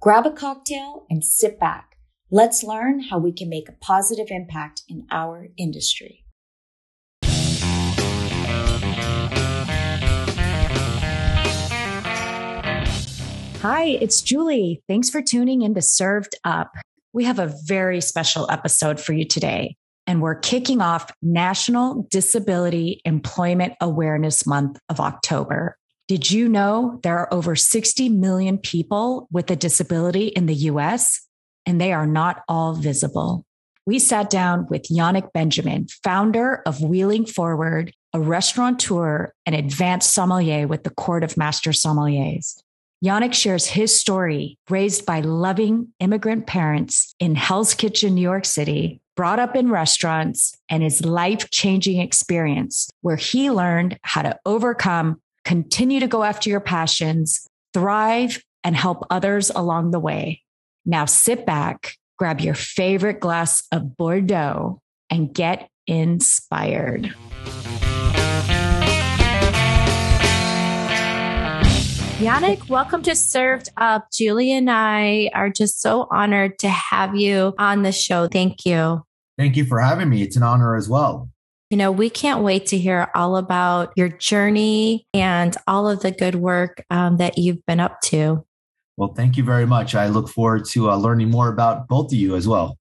Grab a cocktail and sit back. Let's learn how we can make a positive impact in our industry. Hi, it's Julie. Thanks for tuning in to Served Up. We have a very special episode for you today and we're kicking off National Disability Employment Awareness Month of October. Did you know there are over 60 million people with a disability in the US and they are not all visible? We sat down with Yannick Benjamin, founder of Wheeling Forward, a restaurateur and advanced sommelier with the Court of Master Sommeliers. Yannick shares his story, raised by loving immigrant parents in Hell's Kitchen, New York City, brought up in restaurants, and his life changing experience where he learned how to overcome, continue to go after your passions, thrive, and help others along the way. Now sit back, grab your favorite glass of Bordeaux, and get inspired. Yannick, welcome to Served Up. Julie and I are just so honored to have you on the show. Thank you. Thank you for having me. It's an honor as well. You know, we can't wait to hear all about your journey and all of the good work um, that you've been up to. Well, thank you very much. I look forward to uh, learning more about both of you as well.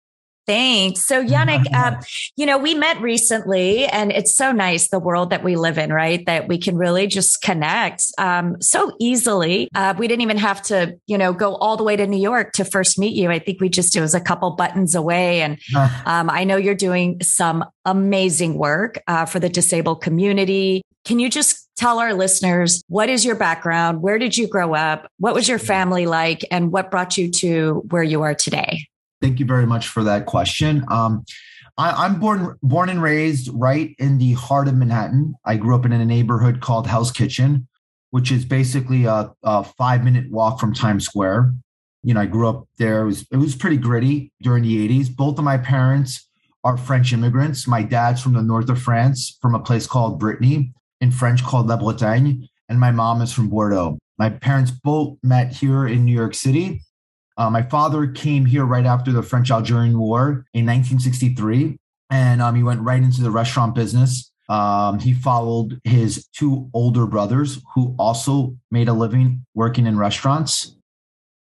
Thanks. So, Yannick, uh, you know, we met recently, and it's so nice the world that we live in, right? That we can really just connect um, so easily. Uh, we didn't even have to, you know, go all the way to New York to first meet you. I think we just it was a couple buttons away, and um, I know you're doing some amazing work uh, for the disabled community. Can you just tell our listeners what is your background? Where did you grow up? What was your family like? And what brought you to where you are today? Thank you very much for that question. Um, I, am born born and raised right in the heart of Manhattan. I grew up in a neighborhood called Hell's Kitchen, which is basically a, a five minute walk from Times Square. You know, I grew up there. It was it was pretty gritty during the 80s. Both of my parents are French immigrants. My dad's from the north of France, from a place called Brittany, in French called La Bretagne, and my mom is from Bordeaux. My parents both met here in New York City uh, my father came here right after the French Algerian War in 1963, and um, he went right into the restaurant business. Um, he followed his two older brothers who also made a living working in restaurants.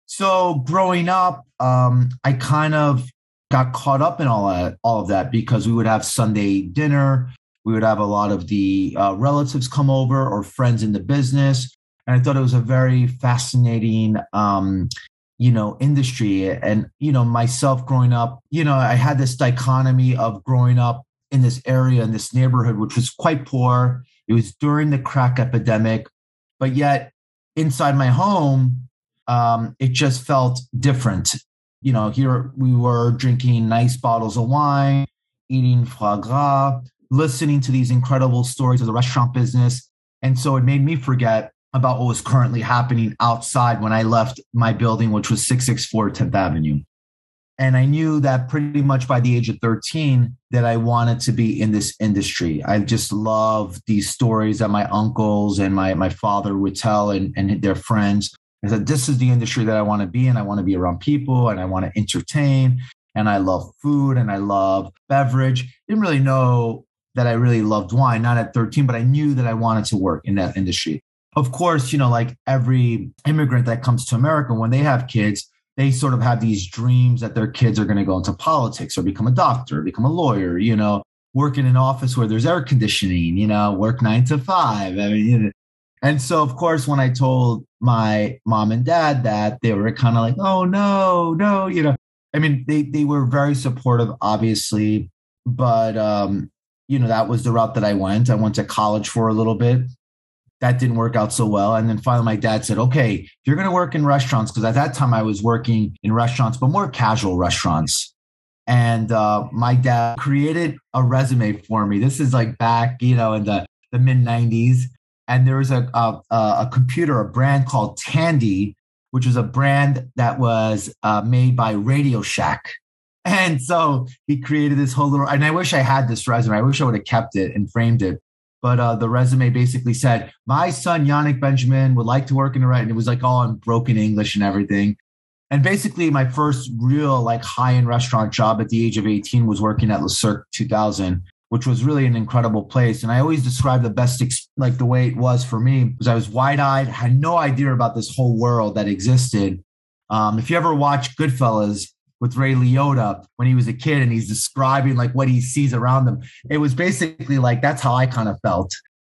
So growing up, um, I kind of got caught up in all that, all of that because we would have Sunday dinner. We would have a lot of the uh, relatives come over or friends in the business. And I thought it was a very fascinating um, you know industry. And you know myself growing up you know i had this dichotomy of growing up in this area in this neighborhood which was quite poor. It was during the crack epidemic but yet inside my home um, it just felt different. You know here we were drinking nice bottles of wine eating foie gras listening to these incredible stories of the restaurant business. And so it made me forget about what was currently happening outside when I left my building, which was 664 10th Avenue. And I knew that pretty much by the age of 13 that I wanted to be in this industry. I just love these stories that my uncles and my, my father would tell and, and their friends. I said, this is the industry that I want to be in. I want to be around people and I want to entertain. And I love food and I love beverage. Didn't really know that I really loved wine, not at 13, but I knew that I wanted to work in that industry of course, you know, like every immigrant that comes to America, when they have kids, they sort of have these dreams that their kids are going to go into politics or become a doctor, become a lawyer, you know, work in an office where there's air conditioning, you know, work nine to five. I mean, you know, and so, of course, when I told my mom and dad that, they were kind of like, oh, no, no, you know, I mean, they, they were very supportive, obviously, but, um, you know, that was the route that I went. I went to college for a little bit that didn't work out so well. And then finally, my dad said, okay, if you're going to work in restaurants, because at that time I was working in restaurants, but more casual restaurants. And uh, my dad created a resume for me. This is like back, you know, in the, the mid 90s. And there was a, a, a computer, a brand called Tandy, which was a brand that was uh, made by Radio Shack. And so he created this whole little, and I wish I had this resume. I wish I would have kept it and framed it but uh, the resume basically said, "My son Yannick Benjamin would like to work in the right," and it was like all in broken English and everything. And basically, my first real like high end restaurant job at the age of 18 was working at Le Cirque 2000, which was really an incredible place. And I always describe the best, ex- like the way it was for me, because I was wide eyed, had no idea about this whole world that existed. Um, if you ever watch Goodfellas, with Ray Liotta when he was a kid and he's describing like what he sees around him. It was basically like that's how I kind of felt.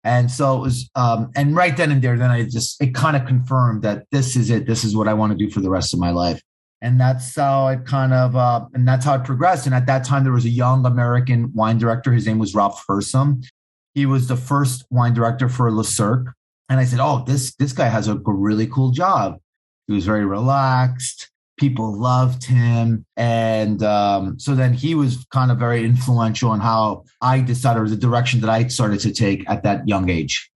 And so it was, um, and right then and there, then I just, it kind of confirmed that this is it. This is what I want to do for the rest of my life. And that's how it kind of, uh, and that's how it progressed. And at that time, there was a young American wine director. His name was Rob Hersum. He was the first wine director for Le Cirque. And I said, Oh, this, this guy has a really cool job. He was very relaxed people loved him. And um, so then he was kind of very influential in how i decided or the direction that i started to take at that young age.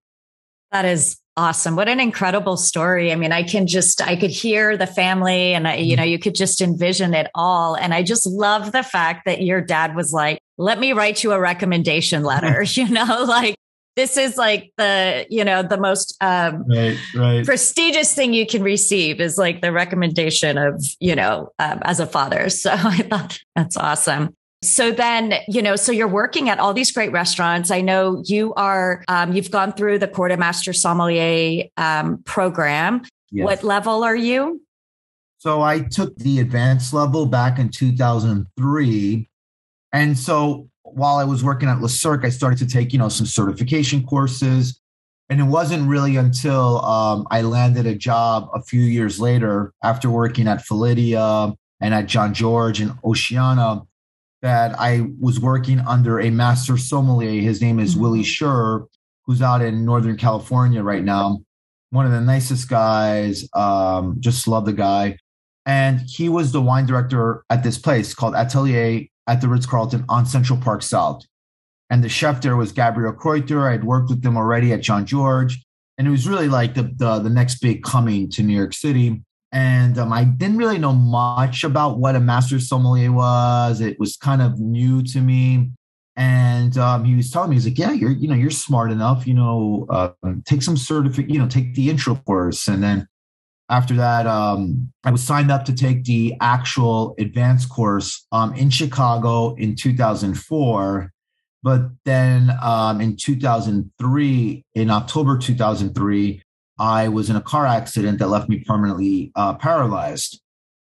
That is awesome. What an incredible story. I mean i can just i could hear the family and I, you know you could just envision it all. And i just love the fact that your dad was like let me write you a recommendation letter you know like this is like the you know the most um, right, right. prestigious thing you can receive is like the recommendation of you know um, as a father. So i thought that's awesome. So then you know so you're working at all these great restaurants. I know you are um, you've gone through the Court of Master Sommelier um, program. Yes. what level are you? So i took the advanced level back in 2003 and so while I was working at Le Cirque, I started to take, you know, some certification courses. And it wasn't really until um, I landed a job a few years later after working at Felidia and at Jean-Georges and Oceana that I was working under a master sommelier. His name is mm-hmm. Willie Schur, who's out in Northern California right now. One of the nicest guys. Um, just love the guy. And he was the wine director at this place called Atelier at the Ritz Carlton on Central Park South. And the chef there was Gabriel Kreuther. I'd worked with them already at Jean-Georges. And it was really like the, the, the next big coming to New York City. And um, I didn't really know much about what a master sommelier was. It was kind of new to me. And um, he was telling me, he's like, yeah, you're, you know, you're smart enough, you know, uh, take some certificate, you know, take the intro course. And then after that, um, I was signed up to take the actual advanced course um, in Chicago in 2004. But then um, in 2003, in October 2003, I was in a car accident that left me permanently uh, paralyzed.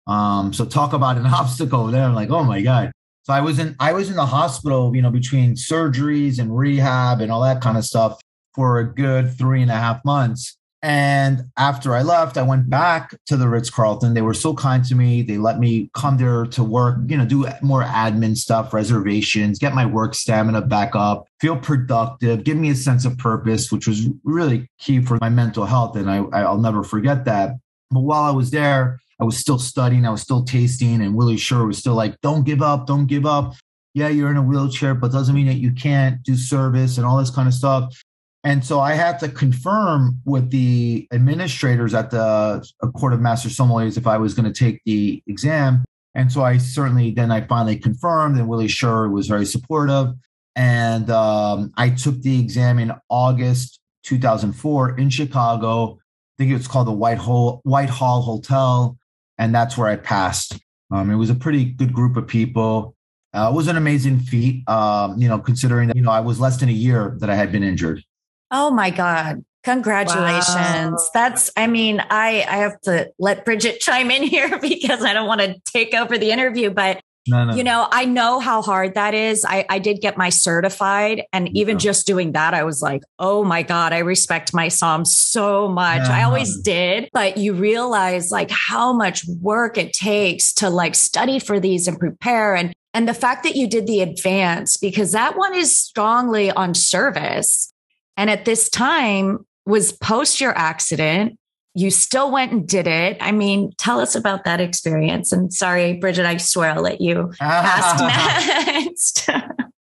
Um, so talk about an obstacle there. I'm like, oh my god. So I was in I was in the hospital, you know, between surgeries and rehab and all that kind of stuff for a good three and a half months. And after I left, I went back to the Ritz Carlton. They were so kind to me. They let me come there to work, you know, do more admin stuff, reservations, get my work stamina back up, feel productive, give me a sense of purpose, which was really key for my mental health. And I, I'll never forget that. But while I was there, I was still studying, I was still tasting, and Willie Schur was still like, don't give up, don't give up. Yeah, you're in a wheelchair, but doesn't mean that you can't do service and all this kind of stuff. And so I had to confirm with the administrators at the Court of Master Sommeliers if I was going to take the exam. And so I certainly then I finally confirmed, and Willie Schur was very supportive. And um, I took the exam in August 2004 in Chicago. I think it was called the White Hall, White Hall Hotel, and that's where I passed. Um, it was a pretty good group of people. Uh, it was an amazing feat, um, you know, considering that you know I was less than a year that I had been injured. Oh my God. Congratulations. Wow. That's, I mean, I, I have to let Bridget chime in here because I don't want to take over the interview, but no, no. you know, I know how hard that is. I, I did get my certified and even yeah. just doing that, I was like, oh my God, I respect my somm so much. Yeah. I always did, but you realize like how much work it takes to like study for these and prepare. And, and the fact that you did the advance, because that one is strongly on service and at this time, was post your accident. You still went and did it. I mean, tell us about that experience. And sorry, Bridget, I swear I'll let you ask next.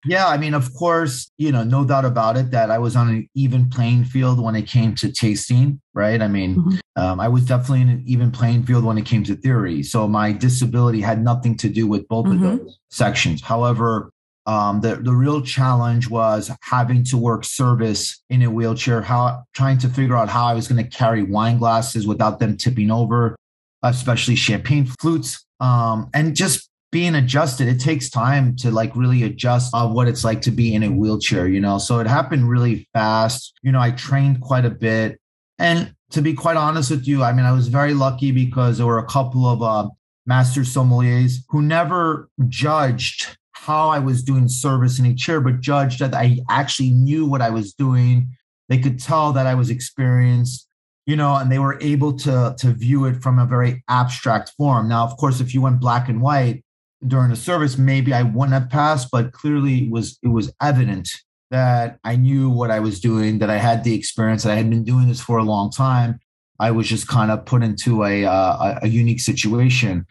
Yeah, I mean, of course, you know, no doubt about it that I was on an even playing field when it came to tasting, right? I mean, mm-hmm. um, I was definitely in an even playing field when it came to theory. So my disability had nothing to do with both mm-hmm. of those sections. However, um, the the real challenge was having to work service in a wheelchair, how trying to figure out how I was going to carry wine glasses without them tipping over, especially champagne flutes, um, and just being adjusted it takes time to like really adjust of what it's like to be in a wheelchair you know? So it happened really fast. You know i trained quite a bit. And to be quite honest with you i mean i was very lucky because there were a couple of uh, master sommeliers who never judged how i was doing service in a chair but judged that i actually knew what i was doing they could tell that i was experienced you know and they were able to to view it from a very abstract form now of course if you went black and white during the service, maybe I wouldn't have passed, but clearly it was it was evident that I knew what I was doing, that I had the experience, that I had been doing this for a long time. I was just kind of put into a uh, a unique situation.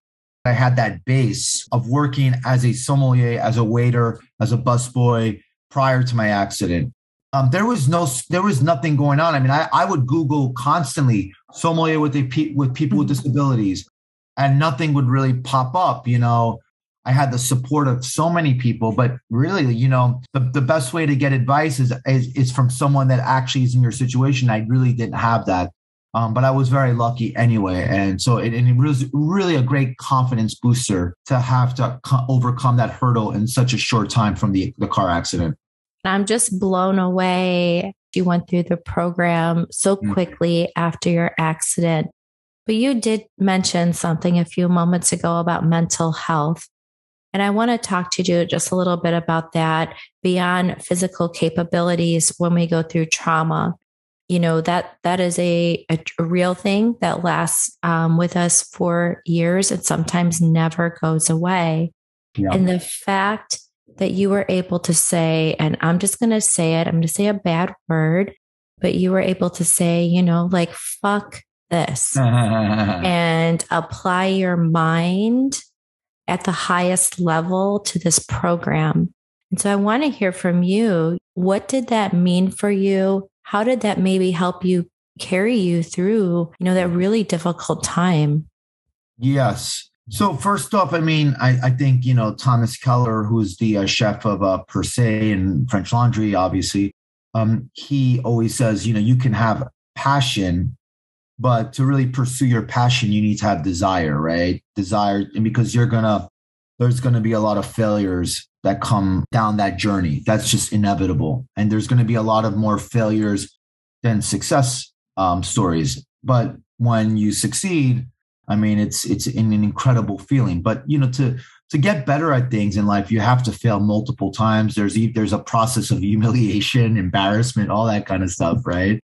I had that base of working as a sommelier, as a waiter, as a busboy prior to my accident. Um, there was no, there was nothing going on. I mean, I, I would Google constantly sommelier with a with people with mm-hmm. disabilities, and nothing would really pop up. You know, I had the support of so many people, but really, you know, the, the best way to get advice is, is, is from someone that actually is in your situation. I really didn't have that. Um, but I was very lucky anyway. And so it, and it was really a great confidence booster to have to co- overcome that hurdle in such a short time from the, the car accident. I'm just blown away. You went through the program so mm. quickly after your accident. But you did mention something a few moments ago about mental health. And I want to talk to you just a little bit about that beyond physical capabilities when we go through trauma. You know, that that is a, a, a real thing that lasts um, with us for years and sometimes never goes away. Yeah. And the fact that you were able to say, and I'm just going to say it, I'm going to say a bad word, but you were able to say, you know, like, fuck this and apply your mind at the highest level to this program. And so I want to hear from you. What did that mean for you? How did that maybe help you carry you through, you know, that really difficult time? Yes. So first off, I mean, I, I think you know Thomas Keller, who's the uh, chef of uh, Per Se and French Laundry, obviously. Um, he always says, you know, you can have passion, but to really pursue your passion, you need to have desire, right? Desire, and because you're gonna, there's gonna be a lot of failures that come down that journey. That's just inevitable, and there's gonna be a lot of more failures than success um, stories. But when you succeed, I mean, it's it's an incredible feeling. But you know, to to get better at things in life, you have to fail multiple times. There's there's a process of humiliation, embarrassment, all that kind of stuff, right?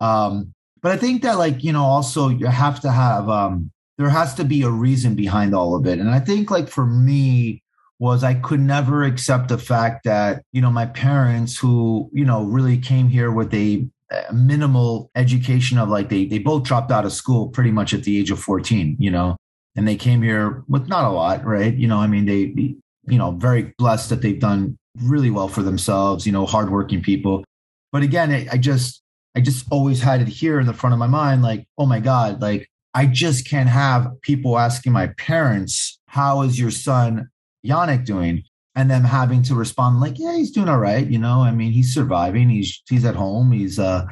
Um, but I think that like, you know, also you have to have um there has to be a reason behind all of it. And I think like for me was I could never accept the fact that, you know, my parents who, you know, really came here with a, minimal education of like they they both dropped out of school pretty much at the age of 14, you know, and they came here with not a lot, right? You know, I mean they you know, very blessed that they've done really well for themselves, you know, hardworking people. But again, I, I just I just always had it here in the front of my mind, like, oh my God, like I just can't have people asking my parents, how is your son Yannick doing? And them having to respond like, yeah, he's doing all right. You know, I mean, he's surviving. He's he's at home. He's uh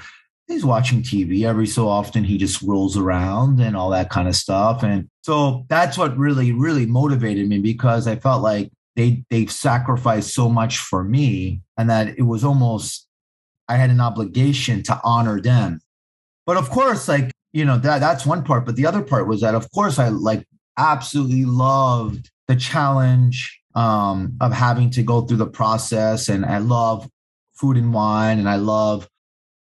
he's watching TV every so often. He just rolls around and all that kind of stuff. And so that's what really, really motivated me because I felt like they they've sacrificed so much for me and that it was almost I had an obligation to honor them. But of course, like, you know, that that's one part. But the other part was that of course I like absolutely loved the challenge um, of having to go through the process. And I love food and wine and I love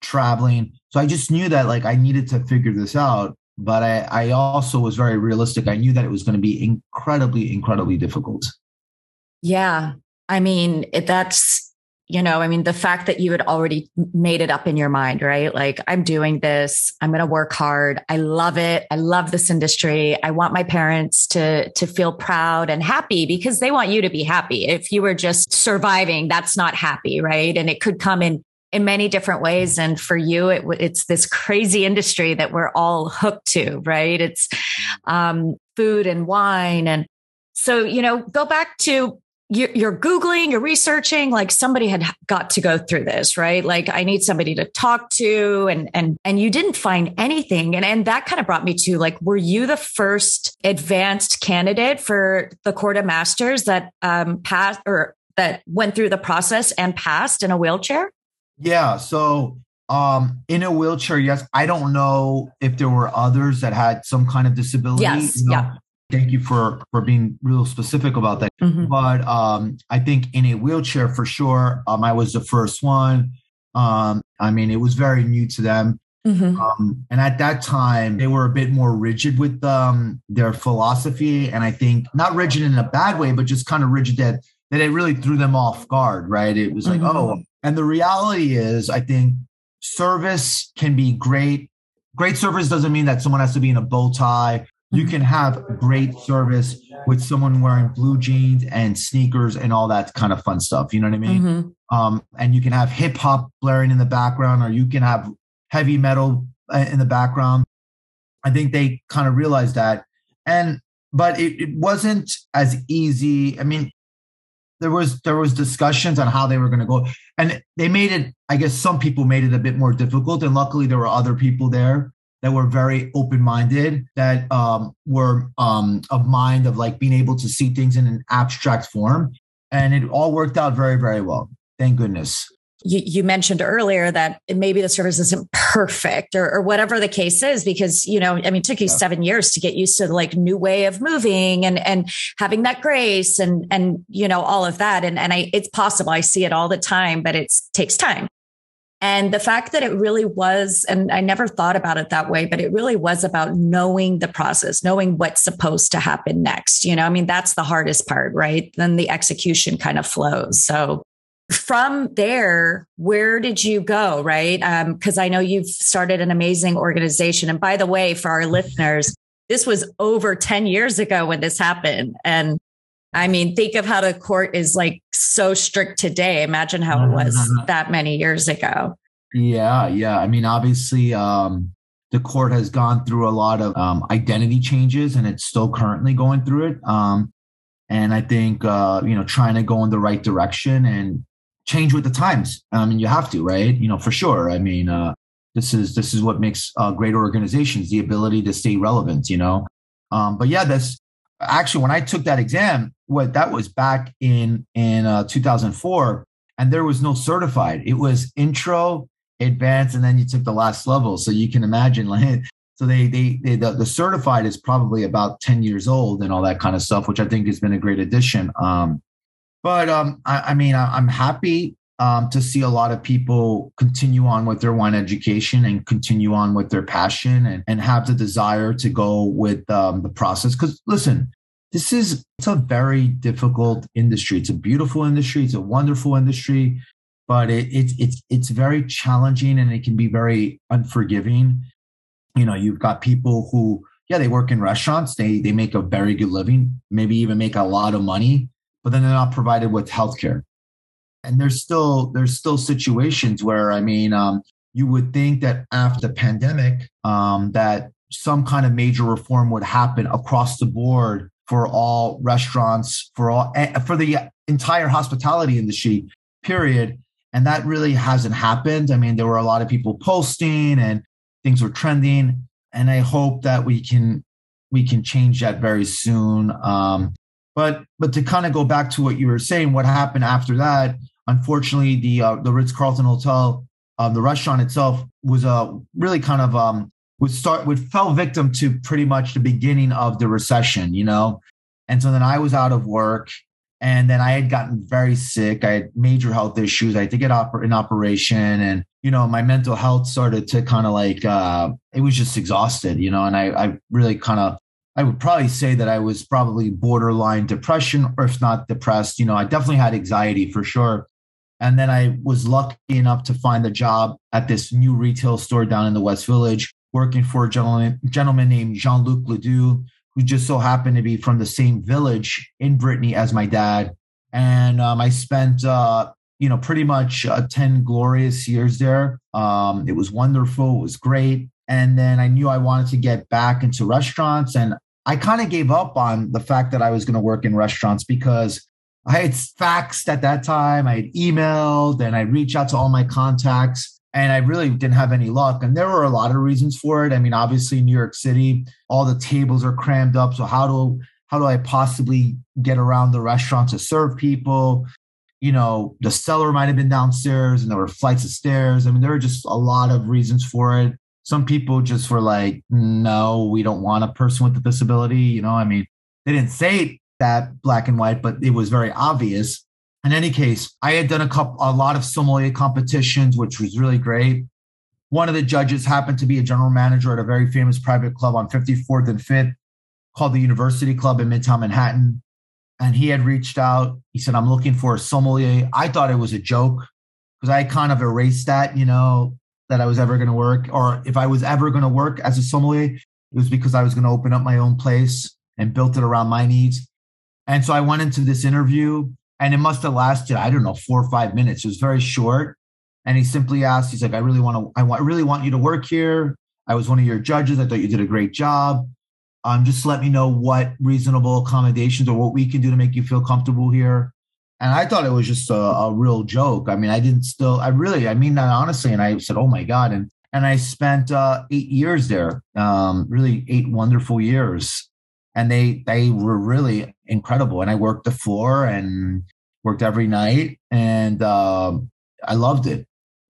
traveling. So I just knew that like I needed to figure this out. But I, I also was very realistic. I knew that it was going to be incredibly, incredibly difficult. Yeah. I mean, it, that's you know, I mean, the fact that you had already made it up in your mind, right? Like, I'm doing this. I'm going to work hard. I love it. I love this industry. I want my parents to, to feel proud and happy because they want you to be happy. If you were just surviving, that's not happy, right? And it could come in, in many different ways. And for you, it, it's this crazy industry that we're all hooked to, right? It's, um, food and wine. And so, you know, go back to you're googling you're researching like somebody had got to go through this right? Like i need somebody to talk to and and and you didn't find anything. And and that kind of brought me to like were you the first advanced candidate for the court of masters that um passed or that went through the process and passed in a wheelchair? Yeah so um in a wheelchair yes. I don't know if there were others that had some kind of disability. Yes you know? yeah thank you for for being real specific about that. Mm-hmm. but um i think in a wheelchair for sure um i was the first one. Um i mean it was very new to them. Mm-hmm. um and at that time they were a bit more rigid with um their philosophy. And i think not rigid in a bad way but just kind of rigid that that it really threw them off guard right? It was like mm-hmm. oh and the reality is i think service can be great. Great service doesn't mean that someone has to be in a bow tie you can have great service with someone wearing blue jeans and sneakers and all that kind of fun stuff. You know what I mean? Mm-hmm. Um, and you can have hip hop blaring in the background, or you can have heavy metal uh, in the background. I think they kind of realized that, and but it, it wasn't as easy. I mean, there was there was discussions on how they were going to go, and they made it. I guess some people made it a bit more difficult, and luckily there were other people there that were very open minded, that um, were um, of mind of like being able to see things in an abstract form. And it all worked out very, very well. Thank goodness. You, you mentioned earlier that maybe the service isn't perfect or, or, whatever the case is, because, you know, I mean, it took you yeah. seven years to get used to the like new way of moving and, and having that grace and, and, you know, all of that. And, and I, it's possible. I see it all the time, but it takes time. And the fact that it really was, and I never thought about it that way, but it really was about knowing the process, knowing what's supposed to happen next. You know, I mean, that's the hardest part, right? Then the execution kind of flows. So from there, where did you go? Right. Because um, I know you've started an amazing organization. And by the way, for our listeners, this was over 10 years ago when this happened. And I mean, think of how the court is like so strict today. Imagine how it was mm-hmm. that many years ago. Yeah, yeah. I mean, obviously, um, the court has gone through a lot of um, identity changes, and it's still currently going through it. Um, and I think uh, you know, trying to go in the right direction and change with the times. I mean, you have to, right? You know, for sure. I mean, uh, this is this is what makes uh, great organizations the ability to stay relevant. You know, um, but yeah, that's actually when I took that exam, what that was back in in uh, 2004, and there was no certified. It was intro, advanced, and then you took the last level. So you can imagine, like, so they they, they the, the, certified is probably about 10 years old and all that kind of stuff, which I think has been a great addition. Um, but um, I, I mean, I, I'm happy um, to see a lot of people continue on with their wine education and continue on with their passion and, and have the desire to go with um, the process. Because listen, this is it's a very difficult industry. It's a beautiful industry. It's a wonderful industry, but it, it's it's it's very challenging and it can be very unforgiving. You know, you've got people who yeah they work in restaurants. They they make a very good living, maybe even make a lot of money, but then they're not provided with healthcare and there's still there's still situations where I mean, um, you would think that after the pandemic, um, that some kind of major reform would happen across the board for all restaurants, for all eh, for the entire hospitality industry, period. And that really hasn't happened. I mean, there were a lot of people posting and things were trending, and I hope that we can we can change that very soon. Um, but but to kind of go back to what you were saying, what happened after that? Unfortunately, the uh, the Ritz Carlton Hotel, uh, the restaurant itself was uh, really kind of um, would start would fell victim to pretty much the beginning of the recession, you know. And so then I was out of work, and then I had gotten very sick. I had major health issues. I had to get op- an operation, and you know my mental health started to kind of like uh, it was just exhausted, you know. And I, I really kind of I would probably say that I was probably borderline depression, or if not depressed. You know, I definitely had anxiety for sure And then I was lucky enough to find a job at this new retail store down in the West Village, working for a gentleman, gentleman named Jean Luc Le Dû, who just so happened to be from the same village in Brittany as my dad. And um, I spent, uh, you know, pretty much uh, 10 glorious years there. Um, it was wonderful. It was great. And then I knew I wanted to get back into restaurants. And I kind of gave up on the fact that I was going to work in restaurants because I had faxed at that time, I had emailed, and I reached out to all my contacts, and I really didn't have any luck. And there were a lot of reasons for it. I mean, obviously, New York City, all the tables are crammed up. So how do how do I possibly get around the restaurant to serve people? You know, the cellar might have been downstairs, and there were flights of stairs. I mean, there were just a lot of reasons for it. Some people just were like, "No, we don't want a person with a disability." You know, I mean, they didn't say it that black and white, but it was very obvious. In any case, I had done a couple, a lot of sommelier competitions, which was really great. One of the judges happened to be a general manager at a very famous private club on 54th and 5th called the University Club in Midtown Manhattan. And he had reached out. He said, I'm looking for a sommelier. I thought it was a joke because I kind of erased that, you know, that I was ever going to work. Or if I was ever going to work as a sommelier, it was because I was going to open up my own place and built it around my needs. And so I went into this interview and it must have lasted, I don't know, four or five minutes. It was very short. And he simply asked, he's like, I really want to, I, want, really want you to work here. I was one of your judges. I thought you did a great job. Um, just let me know what reasonable accommodations or what we can do to make you feel comfortable here. And I thought it was just a, a real joke. I mean, I didn't still, I really, I mean that honestly. And I said, oh my God. And, and I spent uh, eight years there, um, really eight wonderful years and they they were really incredible. And I worked the floor and worked every night, and um, I loved it.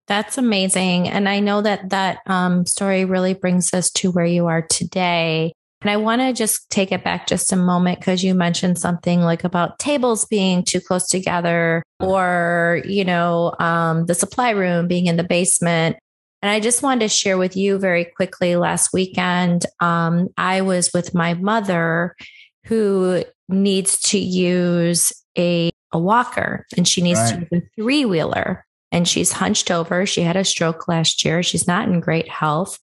That's amazing, and I know that that um, story really brings us to where you are today. And I want to just take it back just a moment because you mentioned something like about tables being too close together, or you know, um, the supply room being in the basement. And I just wanted to share with you very quickly last weekend, um, I was with my mother who needs to use a, a walker and she needs right. to use a three wheeler. And she's hunched over. She had a stroke last year. She's not in great health.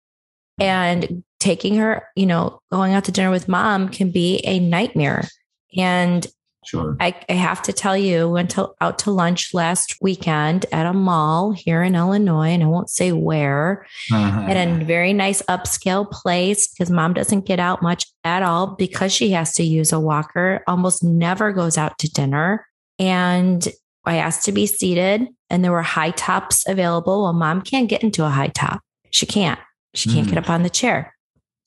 And taking her, you know, going out to dinner with mom can be a nightmare. And Sure. I, I, have to tell you, went to, out to lunch last weekend at a mall here in Illinois, and I won't say where, uh-huh. at a very nice upscale place because mom doesn't get out much at all because she has to use a walker, almost never goes out to dinner. And I asked to be seated, and there were high tops available. Well, mom can't get into a high top. She can't. She can't mm. get up on the chair.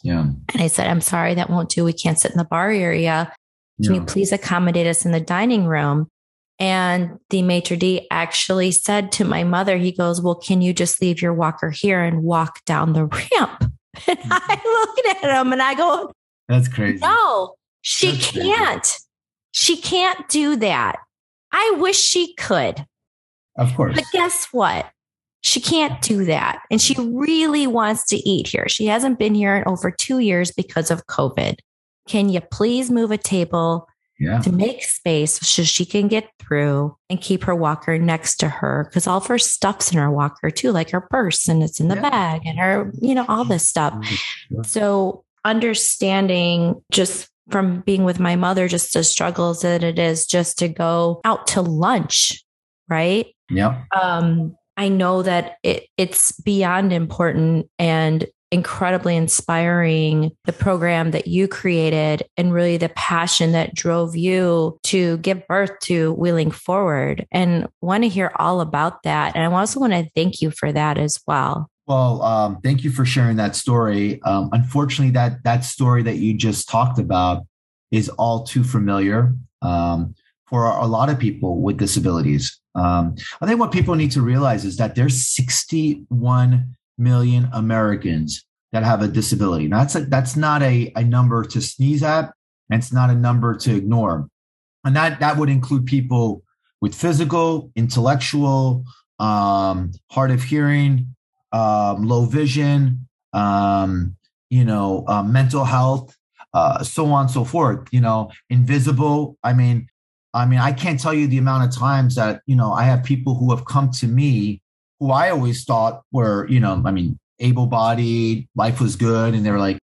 Yeah. And I said, I'm sorry, that won't do. We can't sit in the bar area. Can yeah. you please accommodate us in the dining room? And the maitre d' actually said to my mother, he goes, Well, can you just leave your walker here and walk down the ramp? And I mm-hmm. looked at him and I go, That's crazy. No, she That's can't. Crazy. She can't do that. I wish she could. Of course. But guess what? She can't do that. And she really wants to eat here. She hasn't been here in over two years because of COVID. Can you please move a table yeah. to make space so she can get through and keep her walker next to her? Because all of her stuff's in her walker too, like her purse and it's in the yeah. bag and her, you know, all this stuff. Sure. So understanding just from being with my mother, just the struggles that it is just to go out to lunch, right? Yeah. Um, I know that it, it's beyond important and incredibly inspiring the program that you created and really the passion that drove you to give birth to Wheeling Forward. And want to hear all about that. And I also want to thank you for that as well. Well, um, thank you for sharing that story. Um, unfortunately, that that story that you just talked about is all too familiar um, for a lot of people with disabilities. Um, I think what people need to realize is that there's 61 million Americans that have a disability. Now, that's a, that's not a, a number to sneeze at, and it's not a number to ignore. And that that would include people with physical, intellectual, um, hard of hearing, um, low vision, um, you know, uh, mental health, uh, so on and so forth. You know, invisible. I mean, I mean, I can't tell you the amount of times that, you know, I have people who have come to me who I always thought were, you know, I mean, able bodied, life was good. And they were like,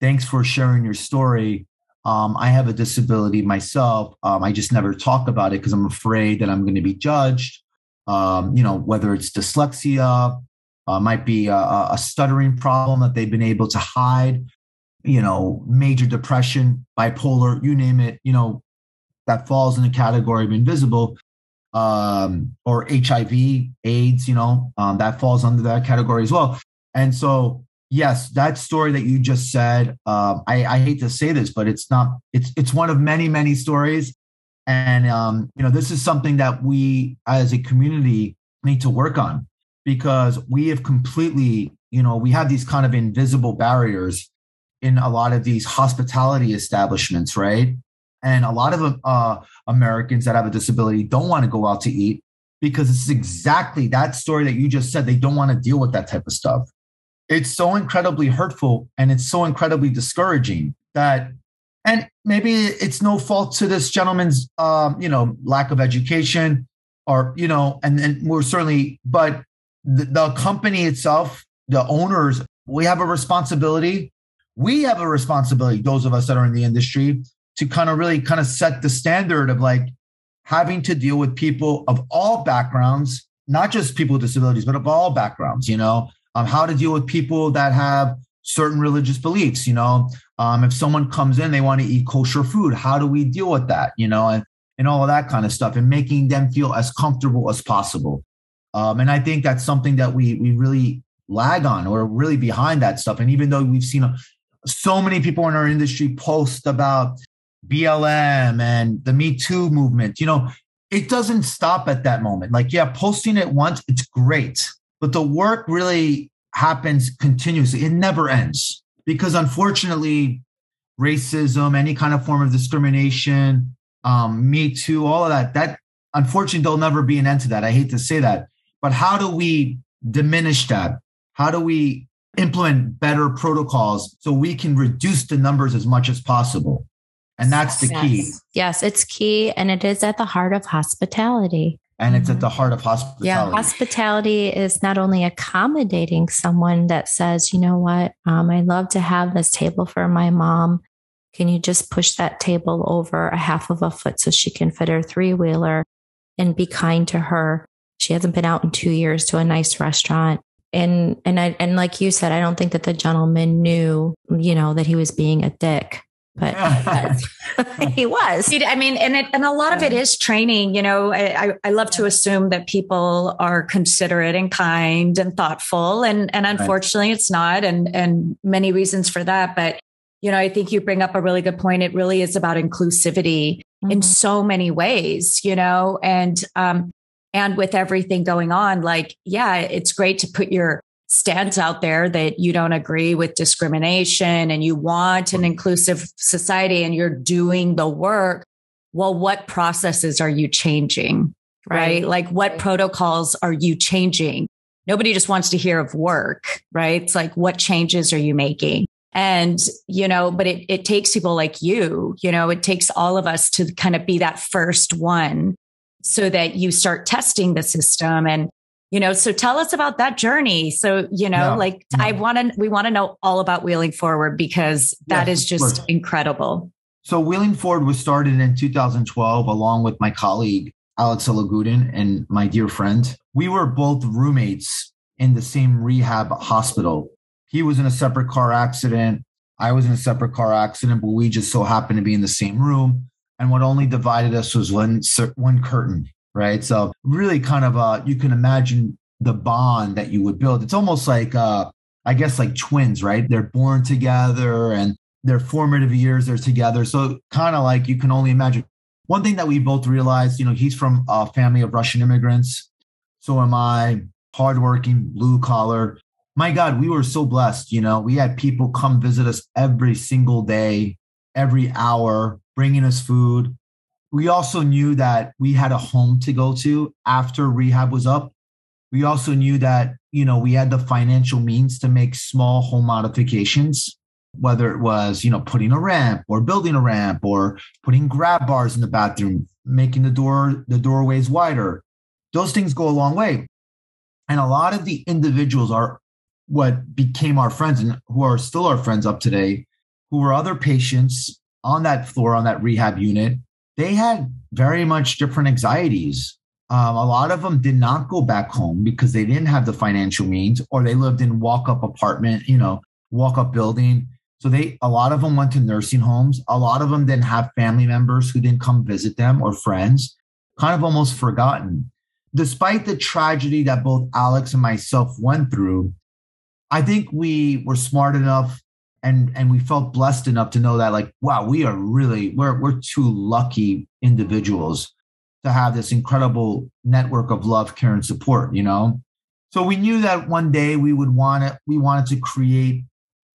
thanks for sharing your story. Um, I have a disability myself. Um, I just never talk about it because I'm afraid that I'm going to be judged. Um, you know, whether it's dyslexia, uh, might be a, a, stuttering problem that they've been able to hide, you know, major depression, bipolar, you name it, you know, that falls in the category of invisible, um, or HIV, AIDS, you know, um, that falls under that category as well. And so yes, that story that you just said, uh, I, I, hate to say this, but it's not, it's, it's one of many, many stories. And, um, you know, this is something that we as a community need to work on because we have completely, you know, we have these kind of invisible barriers in a lot of these hospitality establishments, right? And a lot of uh, Americans that have a disability don't want to go out to eat because it's exactly that story that you just said. They don't want to deal with that type of stuff it's so incredibly hurtful and it's so incredibly discouraging that and maybe it's no fault to this gentleman's um, you know lack of education or you know and then we're certainly but the, the company itself the owners we have a responsibility we have a responsibility those of us that are in the industry to kind of really kind of set the standard of like having to deal with people of all backgrounds not just people with disabilities but of all backgrounds you know um, how to deal with people that have certain religious beliefs. You know, um, if someone comes in, they want to eat kosher food. How do we deal with that? You know, and and all of that kind of stuff, and making them feel as comfortable as possible. Um, and I think that's something that we we really lag on, or really behind that stuff. And even though we've seen a, so many people in our industry post about BLM and the Me Too movement, you know, it doesn't stop at that moment. Like, yeah, posting it once, it's great but the work really happens continuously. It never ends because unfortunately, racism, any kind of form of discrimination, um, Me Too, all of that, that unfortunately, there'll never be an end to that. I hate to say that. But how do we diminish that? How do we implement better protocols so we can reduce the numbers as much as possible? And that's the yes. key. Yes, it's key. And it is at the heart of hospitality and it's at the heart of hospitality. Yeah, hospitality is not only accommodating someone that says, you know what, um, I love to have this table for my mom. Can you just push that table over a half of a foot so she can fit her three wheeler and be kind to her? She hasn't been out in two years to a nice restaurant. And and I and like you said, I don't think that the gentleman knew, you know, that he was being a dick but he was. I mean, and it, and a lot of it is training. You know, I, I love to assume that people are considerate and kind and thoughtful, and and unfortunately, right. it's not, and and many reasons for that. But you know, I think you bring up a really good point. It really is about inclusivity mm-hmm. in so many ways. You know, and um, and with everything going on, like, yeah, it's great to put your stance out there that you don't agree with discrimination and you want an inclusive society and you're doing the work. Well, what processes are you changing? Right? right? Like what right. protocols are you changing? Nobody just wants to hear of work, right? It's like, what changes are you making? And, you know, but it, it takes people like you, you know, it takes all of us to kind of be that first one so that you start testing the system and you know so tell us about that journey. So you know no, like no. i want to we want to know all about wheeling forward because that yes, is just incredible. So wheeling forward was started in 2012 along with my colleague alex Elegudin and my dear friend. We were both roommates in the same rehab hospital. He was in a separate car accident. I was in a separate car accident but we just so happened to be in the same room. And what only divided us was one one curtain right? So really kind of uh you can imagine the bond that you would build. It's almost like uh I guess like twins, right? They're born together and their formative years are together. So kind of like you can only imagine. One thing that we both realized, you know, he's from a family of Russian immigrants. So am I, hardworking, blue collar. My God, we were so blessed. You know, we had people come visit us every single day, every hour, bringing us food we also knew that we had a home to go to after rehab was up. We also knew that, you know, we had the financial means to make small home modifications, whether it was, you know, putting a ramp or building a ramp or putting grab bars in the bathroom. making the door the doorways wider. Those things go a long way. And a lot of the individuals are what became our friends and who are still our friends up today, who were other patients on that floor, on that rehab unit. They had very much different anxieties. Um, a lot of them did not go back home because they didn't have the financial means or they lived in walk up apartment, you know, walk up building. So they, a lot of them went to nursing homes. A lot of them didn't have family members who didn't come visit them or friends, kind of almost forgotten. Despite the tragedy that both Alex and myself went through, I think we were smart enough and and we felt blessed enough to know that like wow we are really we're we're two lucky individuals to have this incredible network of love care and support you know? So we knew that one day we would want it we wanted to create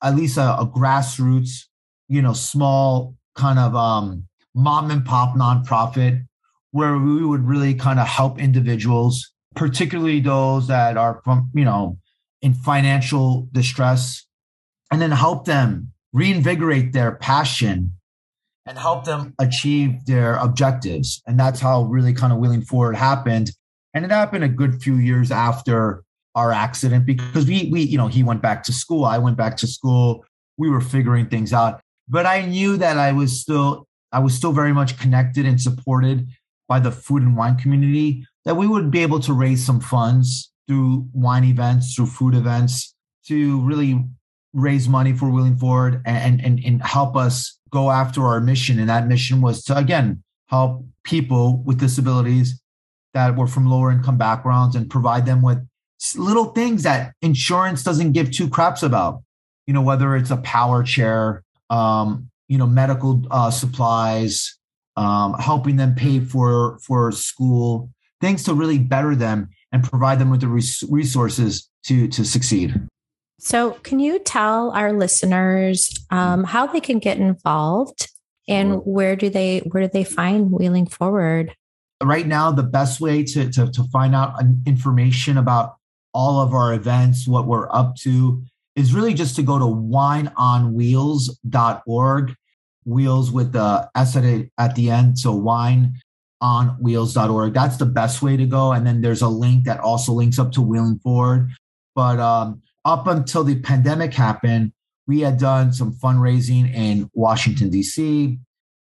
at least a, a grassroots you know small kind of um mom and pop nonprofit where we would really kind of help individuals particularly those that are from you know in financial distress and then help them reinvigorate their passion and help them achieve their objectives. And that's how really kind of Wheeling Forward happened. And it happened a good few years after our accident because we we you know he went back to school, I went back to school, we were figuring things out. But I knew that I was still I was still very much connected and supported by the food and wine community that we would be able to raise some funds through wine events, through food events to really raise money for Wheeling Forward and, and, and help us go after our mission. And that mission was to, again, help people with disabilities that were from lower income backgrounds and provide them with little things that insurance doesn't give two craps about. You know, whether it's a power chair, um, you know, medical uh, supplies, um, helping them pay for for school, things to really better them and provide them with the res- resources to to succeed. So, can you tell our listeners um, how they can get involved and where do they where do they find Wheeling Forward? Right now, the best way to, to, to find out information about all of our events, what we're up to, is really just to go to wineonwheels.org, wheels with the S at the end. So wineonwheels.org. That's the best way to go. And then there's a link that also links up to Wheeling Forward. But um, up until the pandemic happened, we had done some fundraising in Washington, D.C.,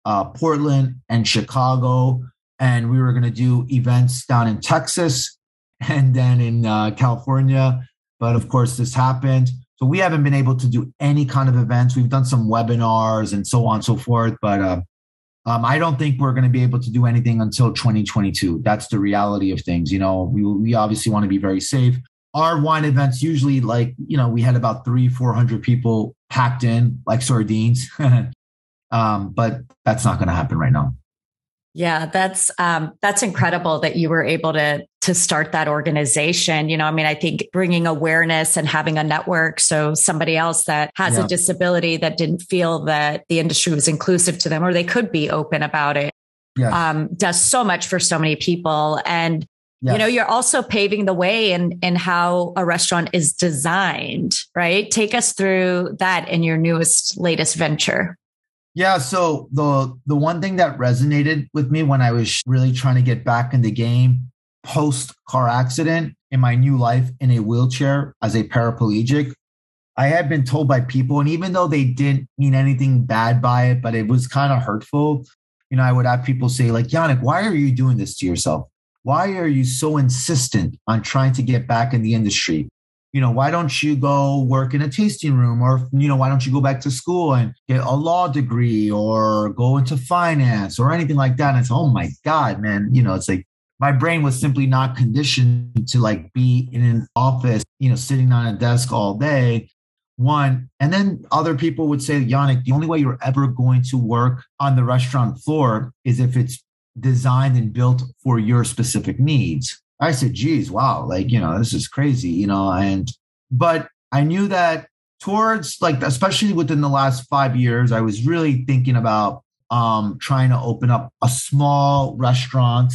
uh, Portland, and Chicago. And we were going to do events down in Texas and then in uh, California. But of course, this happened. So we haven't been able to do any kind of events. We've done some webinars and so on and so forth. But uh, um, I don't think we're going to be able to do anything until 2022. That's the reality of things. You know, we, we obviously want to be very safe our wine events usually like you know we had about three four hundred people packed in like sardines um, but that's not going to happen right now yeah that's um, that's incredible that you were able to to start that organization you know i mean i think bringing awareness and having a network so somebody else that has yeah. a disability that didn't feel that the industry was inclusive to them or they could be open about it yes. um, does so much for so many people and Yes. You know, you're also paving the way in, in how a restaurant is designed, right? Take us through that in your newest, latest venture. Yeah. So the the one thing that resonated with me when I was really trying to get back in the game post car accident in my new life in a wheelchair as a paraplegic, I had been told by people, and even though they didn't mean anything bad by it, but it was kind of hurtful. You know, I would have people say, like, Yannick, why are you doing this to yourself? Why are you so insistent on trying to get back in the industry? You know, why don't you go work in a tasting room or, you know, why don't you go back to school and get a law degree or go into finance or anything like that? And it's, oh my God, man, you know, it's like my brain was simply not conditioned to like be in an office, you know, sitting on a desk all day. One, and then other people would say, Yannick, the only way you're ever going to work on the restaurant floor is if it's designed and built for your specific needs. I said, geez, wow, like, you know, this is crazy, you know, and, but I knew that towards like, especially within the last five years, I was really thinking about um, trying to open up a small restaurant,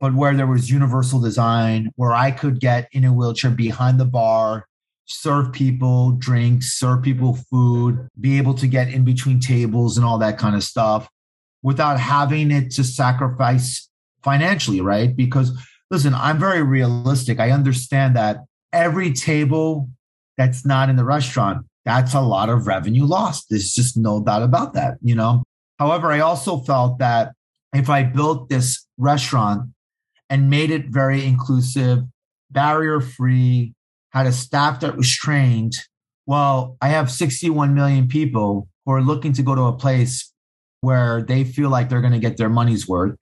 but where there was universal design, where I could get in a wheelchair behind the bar, serve people drinks, serve people food, be able to get in between tables and all that kind of stuff without having it to sacrifice financially, right? Because listen, I'm very realistic. I understand that every table that's not in the restaurant, that's a lot of revenue lost. There's just no doubt about that, you know? However, I also felt that if I built this restaurant and made it very inclusive, barrier free, had a staff that was trained, well, I have 61 million people who are looking to go to a place where they feel like they're going to get their money's worth.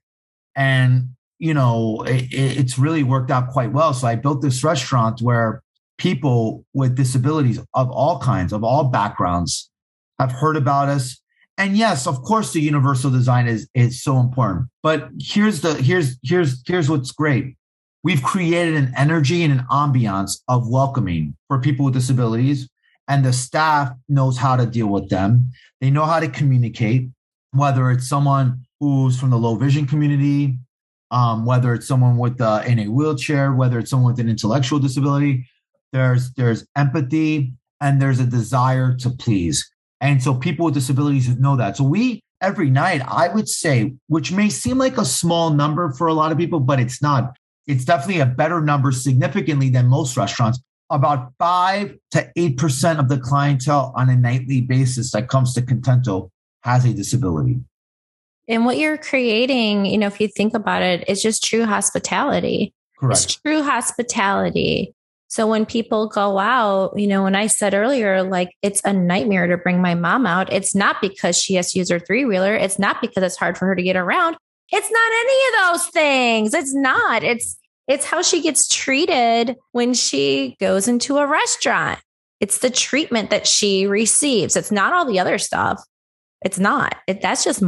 And, you know, it, it's really worked out quite well. So I built this restaurant where people with disabilities of all kinds, of all backgrounds, have heard about us. And yes, of course, the universal design is is so important. But here's the here's here's here's what's great. We've created an energy and an ambiance of welcoming for people with disabilities, and the staff knows how to deal with them. They know how to communicate, whether it's someone who's from the low vision community, um, whether it's someone with uh, in a wheelchair, whether it's someone with an intellectual disability, there's there's empathy and there's a desire to please. And so people with disabilities know that. So we every night, I would say, which may seem like a small number for a lot of people, but it's not. It's definitely a better number significantly than most restaurants. About five to eight percent of the clientele on a nightly basis that comes to Contento has a disability. And what you're creating, you know, if you think about it, it, is just true hospitality. Correct. It's true hospitality. So when people go out, you know, when I said earlier, like it's a nightmare to bring my mom out, it's not because she has to use her three wheeler. It's not because it's hard for her to get around. It's not any of those things. It's not. It's, it's how she gets treated when she goes into a restaurant. It's the treatment that she receives. It's not all the other stuff. It's not. It, that's just,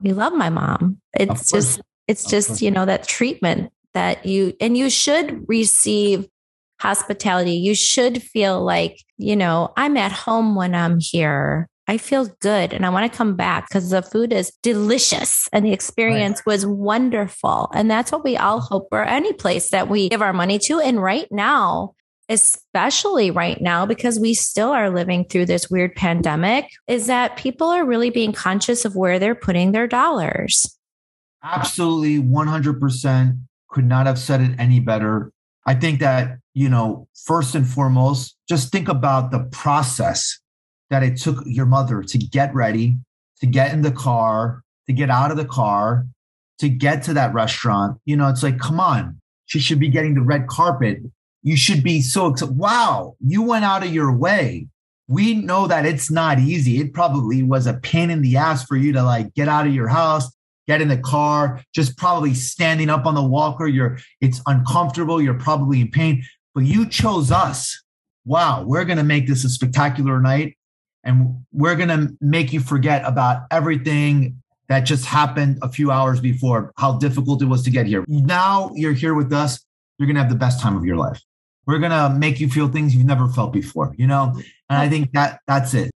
we love my mom. It's just, it's just, you know, that treatment that you, and you should receive hospitality, you should feel like, you know, I'm at home when I'm here. I feel good and I want to come back because the food is delicious and the experience right. was wonderful. And that's what we all hope for any place that we give our money to. And right now, especially right now, because we still are living through this weird pandemic, is that people are really being conscious of where they're putting their dollars. Absolutely 100%. Could not have said it any better. I think that, you know, first and foremost, just think about the process that it took your mother to get ready, to get in the car, to get out of the car, to get to that restaurant. You know, it's like, come on, she should be getting the red carpet. You should be so excited. Wow, you went out of your way. We know that it's not easy. It probably was a pain in the ass for you to like get out of your house, get in the car, just probably standing up on the walker. You're, it's uncomfortable. You're probably in pain, but you chose us. Wow, we're to make this a spectacular night and we're to make you forget about everything that just happened a few hours before, how difficult it was to get here. Now you're here with us. You're to have the best time of your life. We're going to make you feel things you've never felt before, you know? And I think that that's it.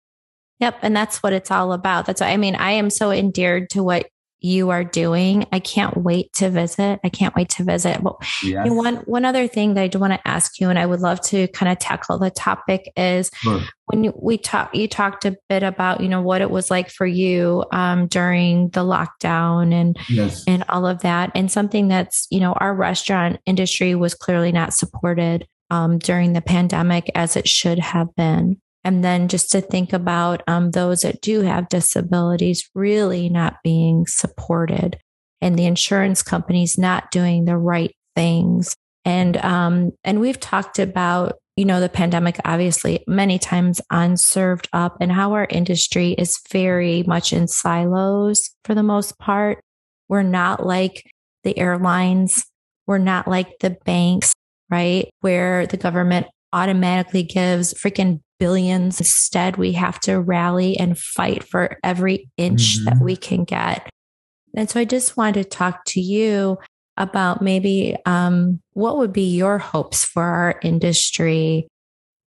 Yep. And that's what it's all about. That's what I mean. I am so endeared to what you are doing. I can't wait to visit. I can't wait to visit. Well, yes. one one other thing that I do want to ask you, and I would love to kind of tackle the topic is sure. when we talk. You talked a bit about you know what it was like for you um, during the lockdown and yes. and all of that, and something that's you know our restaurant industry was clearly not supported um, during the pandemic as it should have been. And then just to think about um, those that do have disabilities really not being supported and the insurance companies not doing the right things. And, um, and we've talked about, you know, the pandemic, obviously many times on served up and how our industry is very much in silos for the most part. We're not like the airlines. We're not like the banks, right? Where the government automatically gives freaking billions. Instead, we have to rally and fight for every inch mm-hmm. that we can get. And so I just wanted to talk to you about maybe um, what would be your hopes for our industry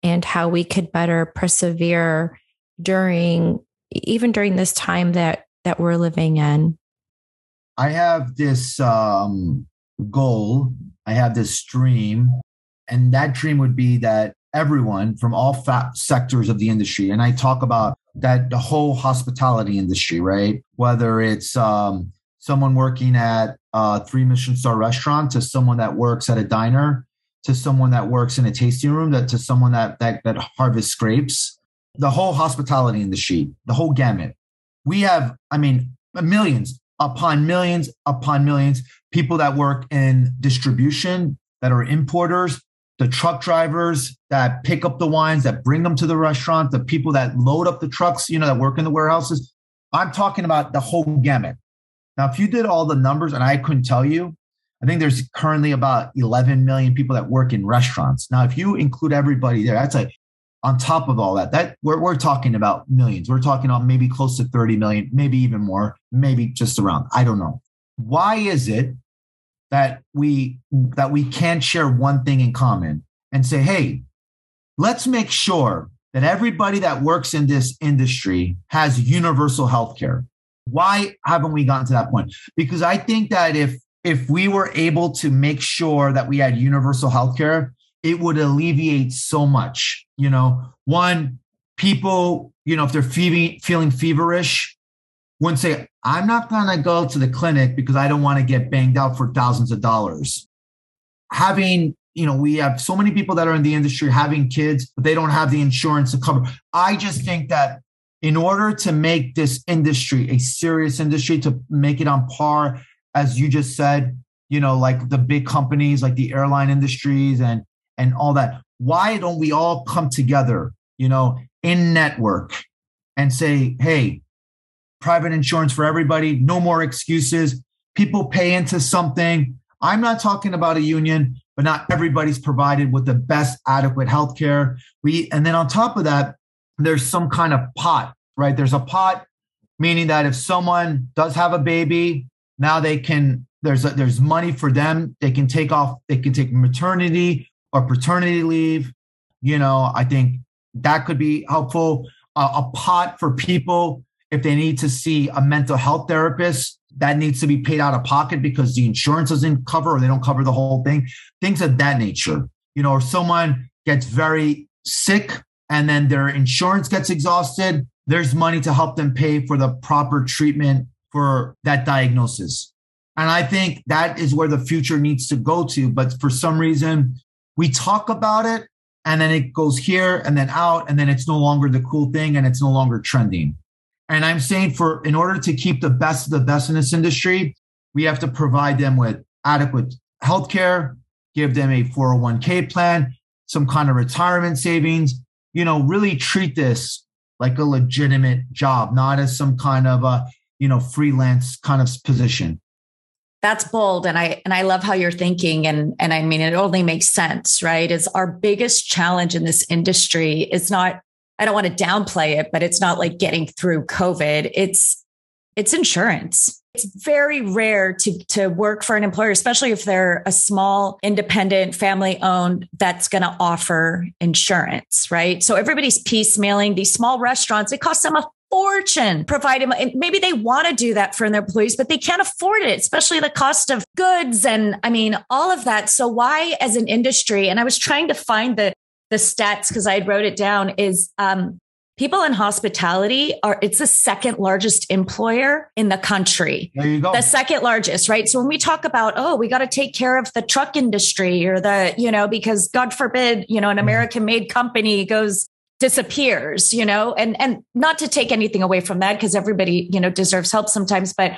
and how we could better persevere during even during this time that that we're living in. I have this um, goal. I have this dream, and that dream would be that everyone from all sectors of the industry. And I talk about that the whole hospitality industry, right? Whether it's um, someone working at a three Michelin star restaurant to someone that works at a diner to someone that works in a tasting room that to someone that that that harvests grapes the whole hospitality industry the whole gamut we have i mean millions upon millions upon millions. People that work in distribution that are importers the truck drivers that pick up the wines that bring them to the restaurant the people that load up the trucks you know that work in the warehouses. I'm talking about the whole gamut. Now if you did all the numbers and i couldn't tell you I think there's currently about 11 million people that work in restaurants. Now, if you include everybody there, that's like on top of all that, that we're, we're talking about millions. We're talking about maybe close to 30 million, maybe even more, maybe just around. I don't know. Why is it that we that we can't share one thing in common and say, hey, let's make sure that everybody that works in this industry has universal health care. Why haven't we gotten to that point? Because I think that if if we were able to make sure that we had universal health care, it would alleviate so much. You know, one, people, you know, if they're feeling, feeling feverish, wouldn't say, I'm not going to go to the clinic because I don't want to get banged out for thousands of dollars. Having, you know, we have so many people that are in the industry having kids, but they don't have the insurance to cover. I just think that in order to make this industry a serious industry, to make it on par as you just said, you know, like the big companies, like the airline industries and and all that. Why don't we all come together, you know, in network and say, hey, private insurance for everybody, no more excuses. People pay into something. I'm not talking about a union, but not everybody's provided with the best adequate health care. We and then on top of that, there's some kind of pot, right? There's a pot, meaning that if someone does have a baby now they can there's a, there's money for them. They can take off. They can take maternity or paternity leave. You know, I think that could be helpful. Uh, a pot for people if they need to see a mental health therapist that needs to be paid out of pocket because the insurance doesn't cover or they don't cover the whole thing. Things of that nature. You know, or someone gets very sick and then their insurance gets exhausted. There's money to help them pay for the proper treatment for that diagnosis. And I think that is where the future needs to go to. But for some reason, we talk about it and then it goes here and then out, and then it's no longer the cool thing and it's no longer trending. And I'm saying for in order to keep the best of the best in this industry, we have to provide them with adequate health care, give them a 401k plan, some kind of retirement savings, you know, really treat this like a legitimate job, not as some kind of a you know freelance kind of position that's bold and i and i love how you're thinking and and i mean it only makes sense right? Is our biggest challenge in this industry is not i don't want to downplay it but it's not like getting through covid. It's it's insurance. It's very rare to to work for an employer especially if they're a small independent family owned that's going to offer insurance right? So everybody's piecemealing. These small restaurants it costs them a fortune providing. Maybe they want to do that for their employees, but they can't afford it, especially the cost of goods and I mean, all of that. So why as an industry, and I was trying to find the, the stats because I wrote it down is, um, people in hospitality are it's the second largest employer in the country there you go the second largest right so when we talk about oh we got to take care of the truck industry or the you know because god forbid you know an mm-hmm. american made company goes disappears, you know, and, and not to take anything away from that because everybody, you know, deserves help sometimes, but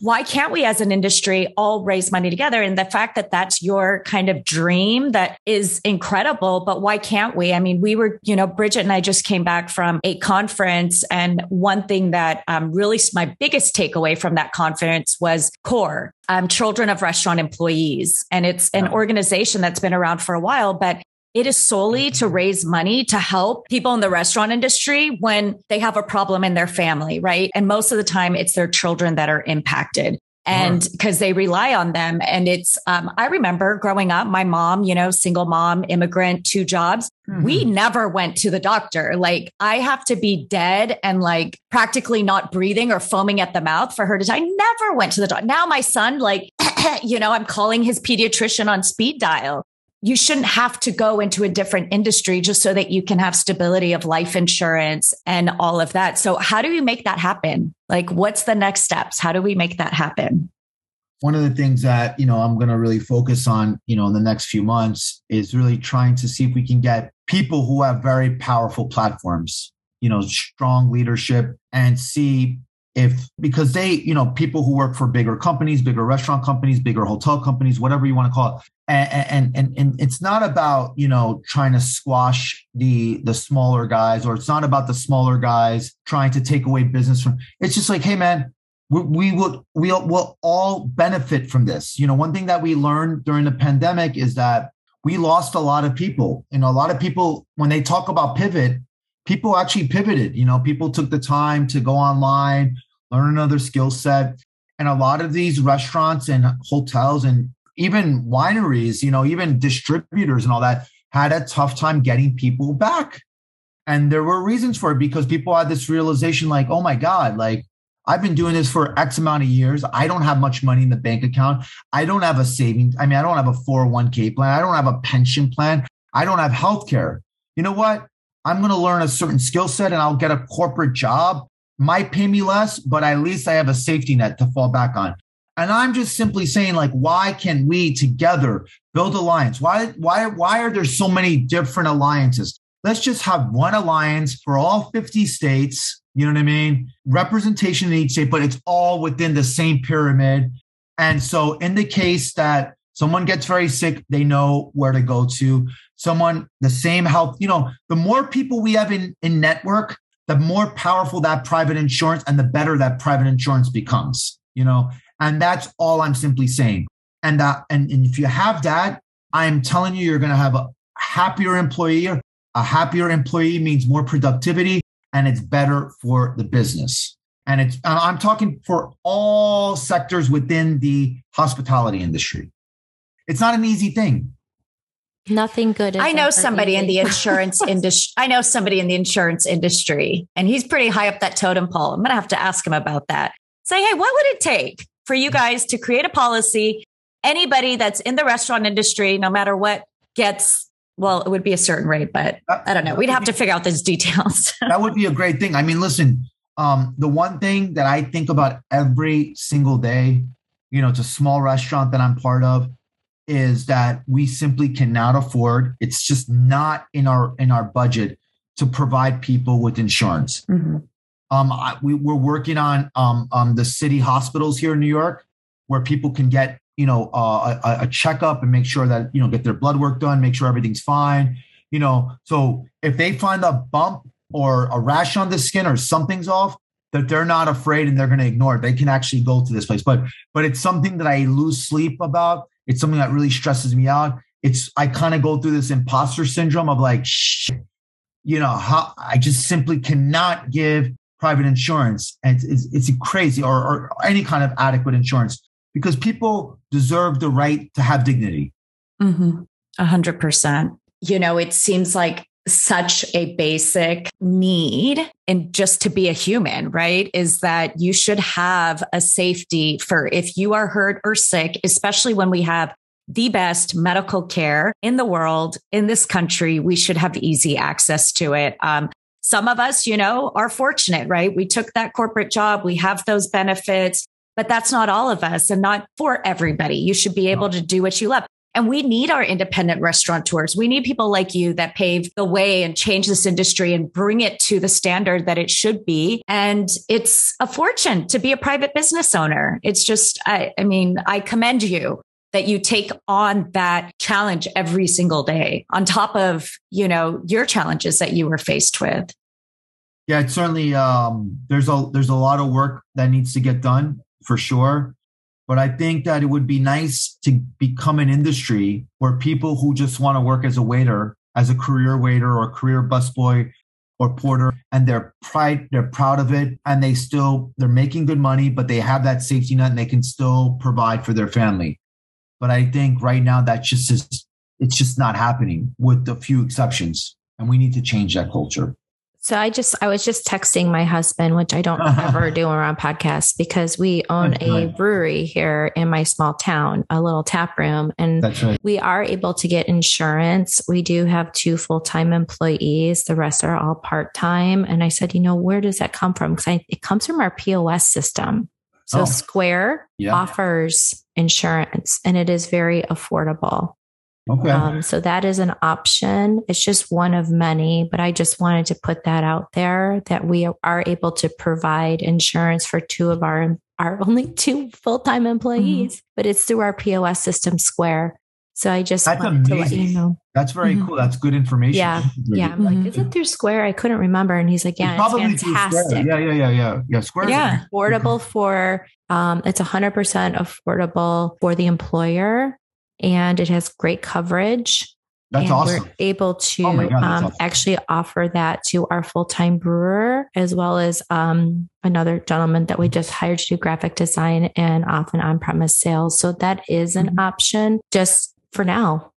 why can't we as an industry all raise money together? And the fact that that's your kind of dream that is incredible, but why can't we? I mean, we were, you know, Bridget and I just came back from a conference and one thing that um, really my biggest takeaway from that conference was CORE, um, Children of Restaurant Employees. And it's an organization that's been around for a while, but it is solely to raise money to help people in the restaurant industry when they have a problem in their family, right? And most of the time it's their children that are impacted and because they rely on them. And it's, um, I remember growing up, my mom, you know, single mom, immigrant, two jobs. Mm-hmm. We never went to the doctor. Like I have to be dead and like practically not breathing or foaming at the mouth for her to, I never went to the doctor. Now my son, like, you know, I'm calling his pediatrician on speed dial you shouldn't have to go into a different industry just so that you can have stability of life insurance and all of that. So, how do you make that happen? Like, what's the next steps? How do we make that happen? One of the things that, you know, I'm going to really focus on, you know, in the next few months is really trying to see if we can get people who have very powerful platforms, you know, strong leadership and see if because they you know people who work for bigger companies bigger restaurant companies bigger hotel companies whatever you want to call it and, and and it's not about you know trying to squash the the smaller guys or it's not about the smaller guys trying to take away business from it's just like hey man we, we will we'll, we'll all benefit from this. You know one thing that we learned during the pandemic is that we lost a lot of people. And a lot of people when they talk about pivot people actually pivoted. You know, people took the time to go online, learn another skill set. And a lot of these restaurants and hotels and even wineries, you know, even distributors and all that had a tough time getting people back. And there were reasons for it because people had this realization like, oh my God, like I've been doing this for X amount of years. I don't have much money in the bank account. I don't have a savings. I mean, I don't have a 401k plan. I don't have a pension plan. I don't have health care. You know what? I'm going to learn a certain skill set and I'll get a corporate job. Might pay me less, but at least I have a safety net to fall back on. And I'm just simply saying, like, why can we together build alliance? Why, why, why are there so many different alliances? Let's just have one alliance for all 50 states. You know what I mean? Representation in each state, but it's all within the same pyramid. And so, in the case that someone gets very sick, they know where to go to. Someone the same health you know the more people we have in in network the more powerful that private insurance and the better that private insurance becomes you know? And that's all i'm simply saying. And that and, and if you have that i'm telling you you're going to have a happier employee. A happier employee means more productivity and it's better for the business. And it's i'm talking for all sectors within the hospitality industry it's not an easy thing Nothing good. I know somebody easy. in the insurance industry. I know somebody in the insurance industry, and he's pretty high up that totem pole. I'm going to have to ask him about that. Say, hey, what would it take for you guys to create a policy? Anybody that's in the restaurant industry, no matter what, gets well, it would be a certain rate, but I don't know. We'd have to figure out those details. that would be a great thing. I mean, listen, um, the one thing that I think about every single day, you know, it's a small restaurant that I'm part of is that we simply cannot afford it's just not in our in our budget to provide people with insurance. Mm-hmm. um, I, we, we're working on um, um, the city hospitals here in new york where people can get you know uh, a, a checkup and make sure that you know get their blood work done make sure everything's fine you know. So if they find a bump or a rash on the skin or something's off that they're not afraid and they're going to ignore it. They can actually go to this place. But but it's something that i lose sleep about it's something that really stresses me out. It's I kind of go through this imposter syndrome of like, you know, how I just simply cannot give private insurance, and it's, it's, it's crazy, or, or any kind of adequate insurance because people deserve the right to have dignity. Mm-hmm. A hundred percent. You know, it seems like such a basic need and just to be a human, right? Is that you should have a safety for if you are hurt or sick, especially when we have the best medical care in the world in this country. We should have easy access to it. Um, some of us, you know, are fortunate, right? We took that corporate job. We have those benefits, but that's not all of us and not for everybody. You should be able to do what you love. And we need our independent restaurateurs. We need people like you that pave the way and change this industry and bring it to the standard that it should be. And it's a fortune to be a private business owner. It's just, I, I mean, I commend you that you take on that challenge every single day on top of, you know, your challenges that you were faced with. Yeah, it's certainly um, there's a there's a lot of work that needs to get done for sure. But I think that it would be nice to become an industry where people who just want to work as a waiter, as a career waiter or career busboy or porter, and they're pride, they're proud of it, and they still they're making good money, but they have that safety net and they can still provide for their family. But I think right now that just is it's just not happening with a few exceptions. And we need to change that culture. So I just I was just texting my husband, which I don't ever do around podcasts because we own a brewery here in my small town, a little tap room, and right. we are able to get insurance. We do have two full time employees; the rest are all part time. And I said, you know, where does that come from? Because it comes from our POS system. So oh. Square yeah. offers insurance, and it is very affordable. Okay. Um, so that is an option. It's just one of many, but I just wanted to put that out there that we are able to provide insurance for two of our our only two full time employees, mm-hmm. but it's through our POS system Square. So I just That's wanted amazing. to let you know. That's very mm-hmm. cool. That's good information. Yeah. Yeah. I'm mm-hmm. like, is it through Square? I couldn't remember. And he's like, yeah, it's, it's fantastic. Yeah, yeah, yeah, yeah. Yeah. Square. Yeah. Affordable for um, it's hundred percent affordable for the employer and it has great coverage. That's and awesome. We're able to oh God, um, awesome. actually offer that to our full time brewer, as well as um, another gentleman that we just hired to do graphic design and often on premise sales. So that is an mm-hmm. option just for now.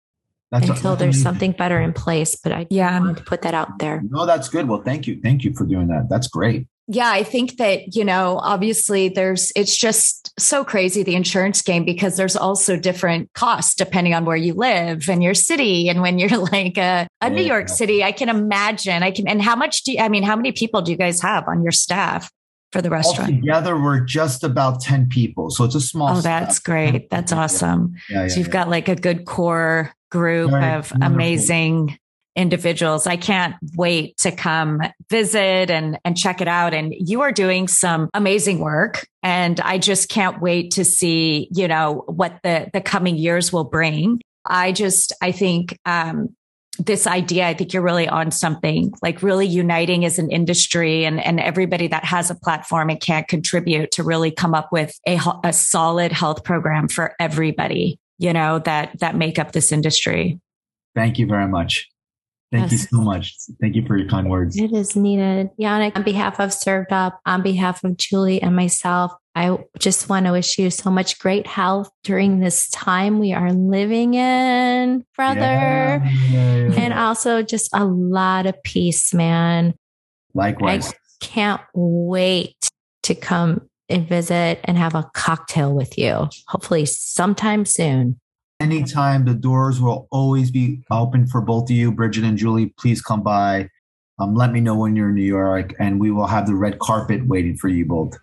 That's until a, there's amazing. something better in place. But I yeah. wanted to put that out there. No, that's good. Well, thank you. Thank you for doing that. That's great yeah, I think that, you know, obviously there's, it's just so crazy the insurance game because there's also different costs depending on where you live and your city. And when you're like a, a yeah. New York City, I can imagine, I can, and how much do you, I mean, how many people do you guys have on your staff? For the restaurant. Together, we're just about 10 people. So it's a small. Oh, that's great. That's awesome. Yeah. Yeah, so you've got like a good core group Very of wonderful. amazing individuals. I can't wait to come visit and, and check it out. And you are doing some amazing work. And I just can't wait to see, you know, what the, the coming years will bring. I just, I think, um, this idea, I think you're really on something like really uniting as an industry and, and everybody that has a platform and can't contribute to really come up with a, a solid health program for everybody, you know, that, that make up this industry. Thank you very much. Thank yes. you so much. Thank you for your kind words. It is needed. Yannick, on behalf of Served Up, on behalf of Julie and myself, I just want to wish you so much great health during this time we are living in, brother. Yeah, yeah, yeah. And also just a lot of peace, man. Likewise. I can't wait to come and visit and have a cocktail with you, hopefully sometime soon. Anytime the doors will always be open for both of you, Bridget and Julie. Please come by. Um, let me know when you're in New York, and we will have the red carpet waiting for you both.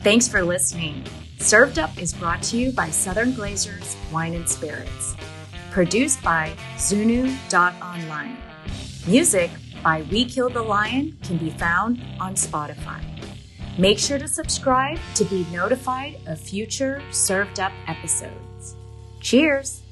Thanks for listening. Served Up is brought to you by Southern Glazers Wine and Spirits. Produced by Zunu.online. Music by We Killed the Lion can be found on Spotify. Make sure to subscribe to be notified of future served up episodes. Cheers!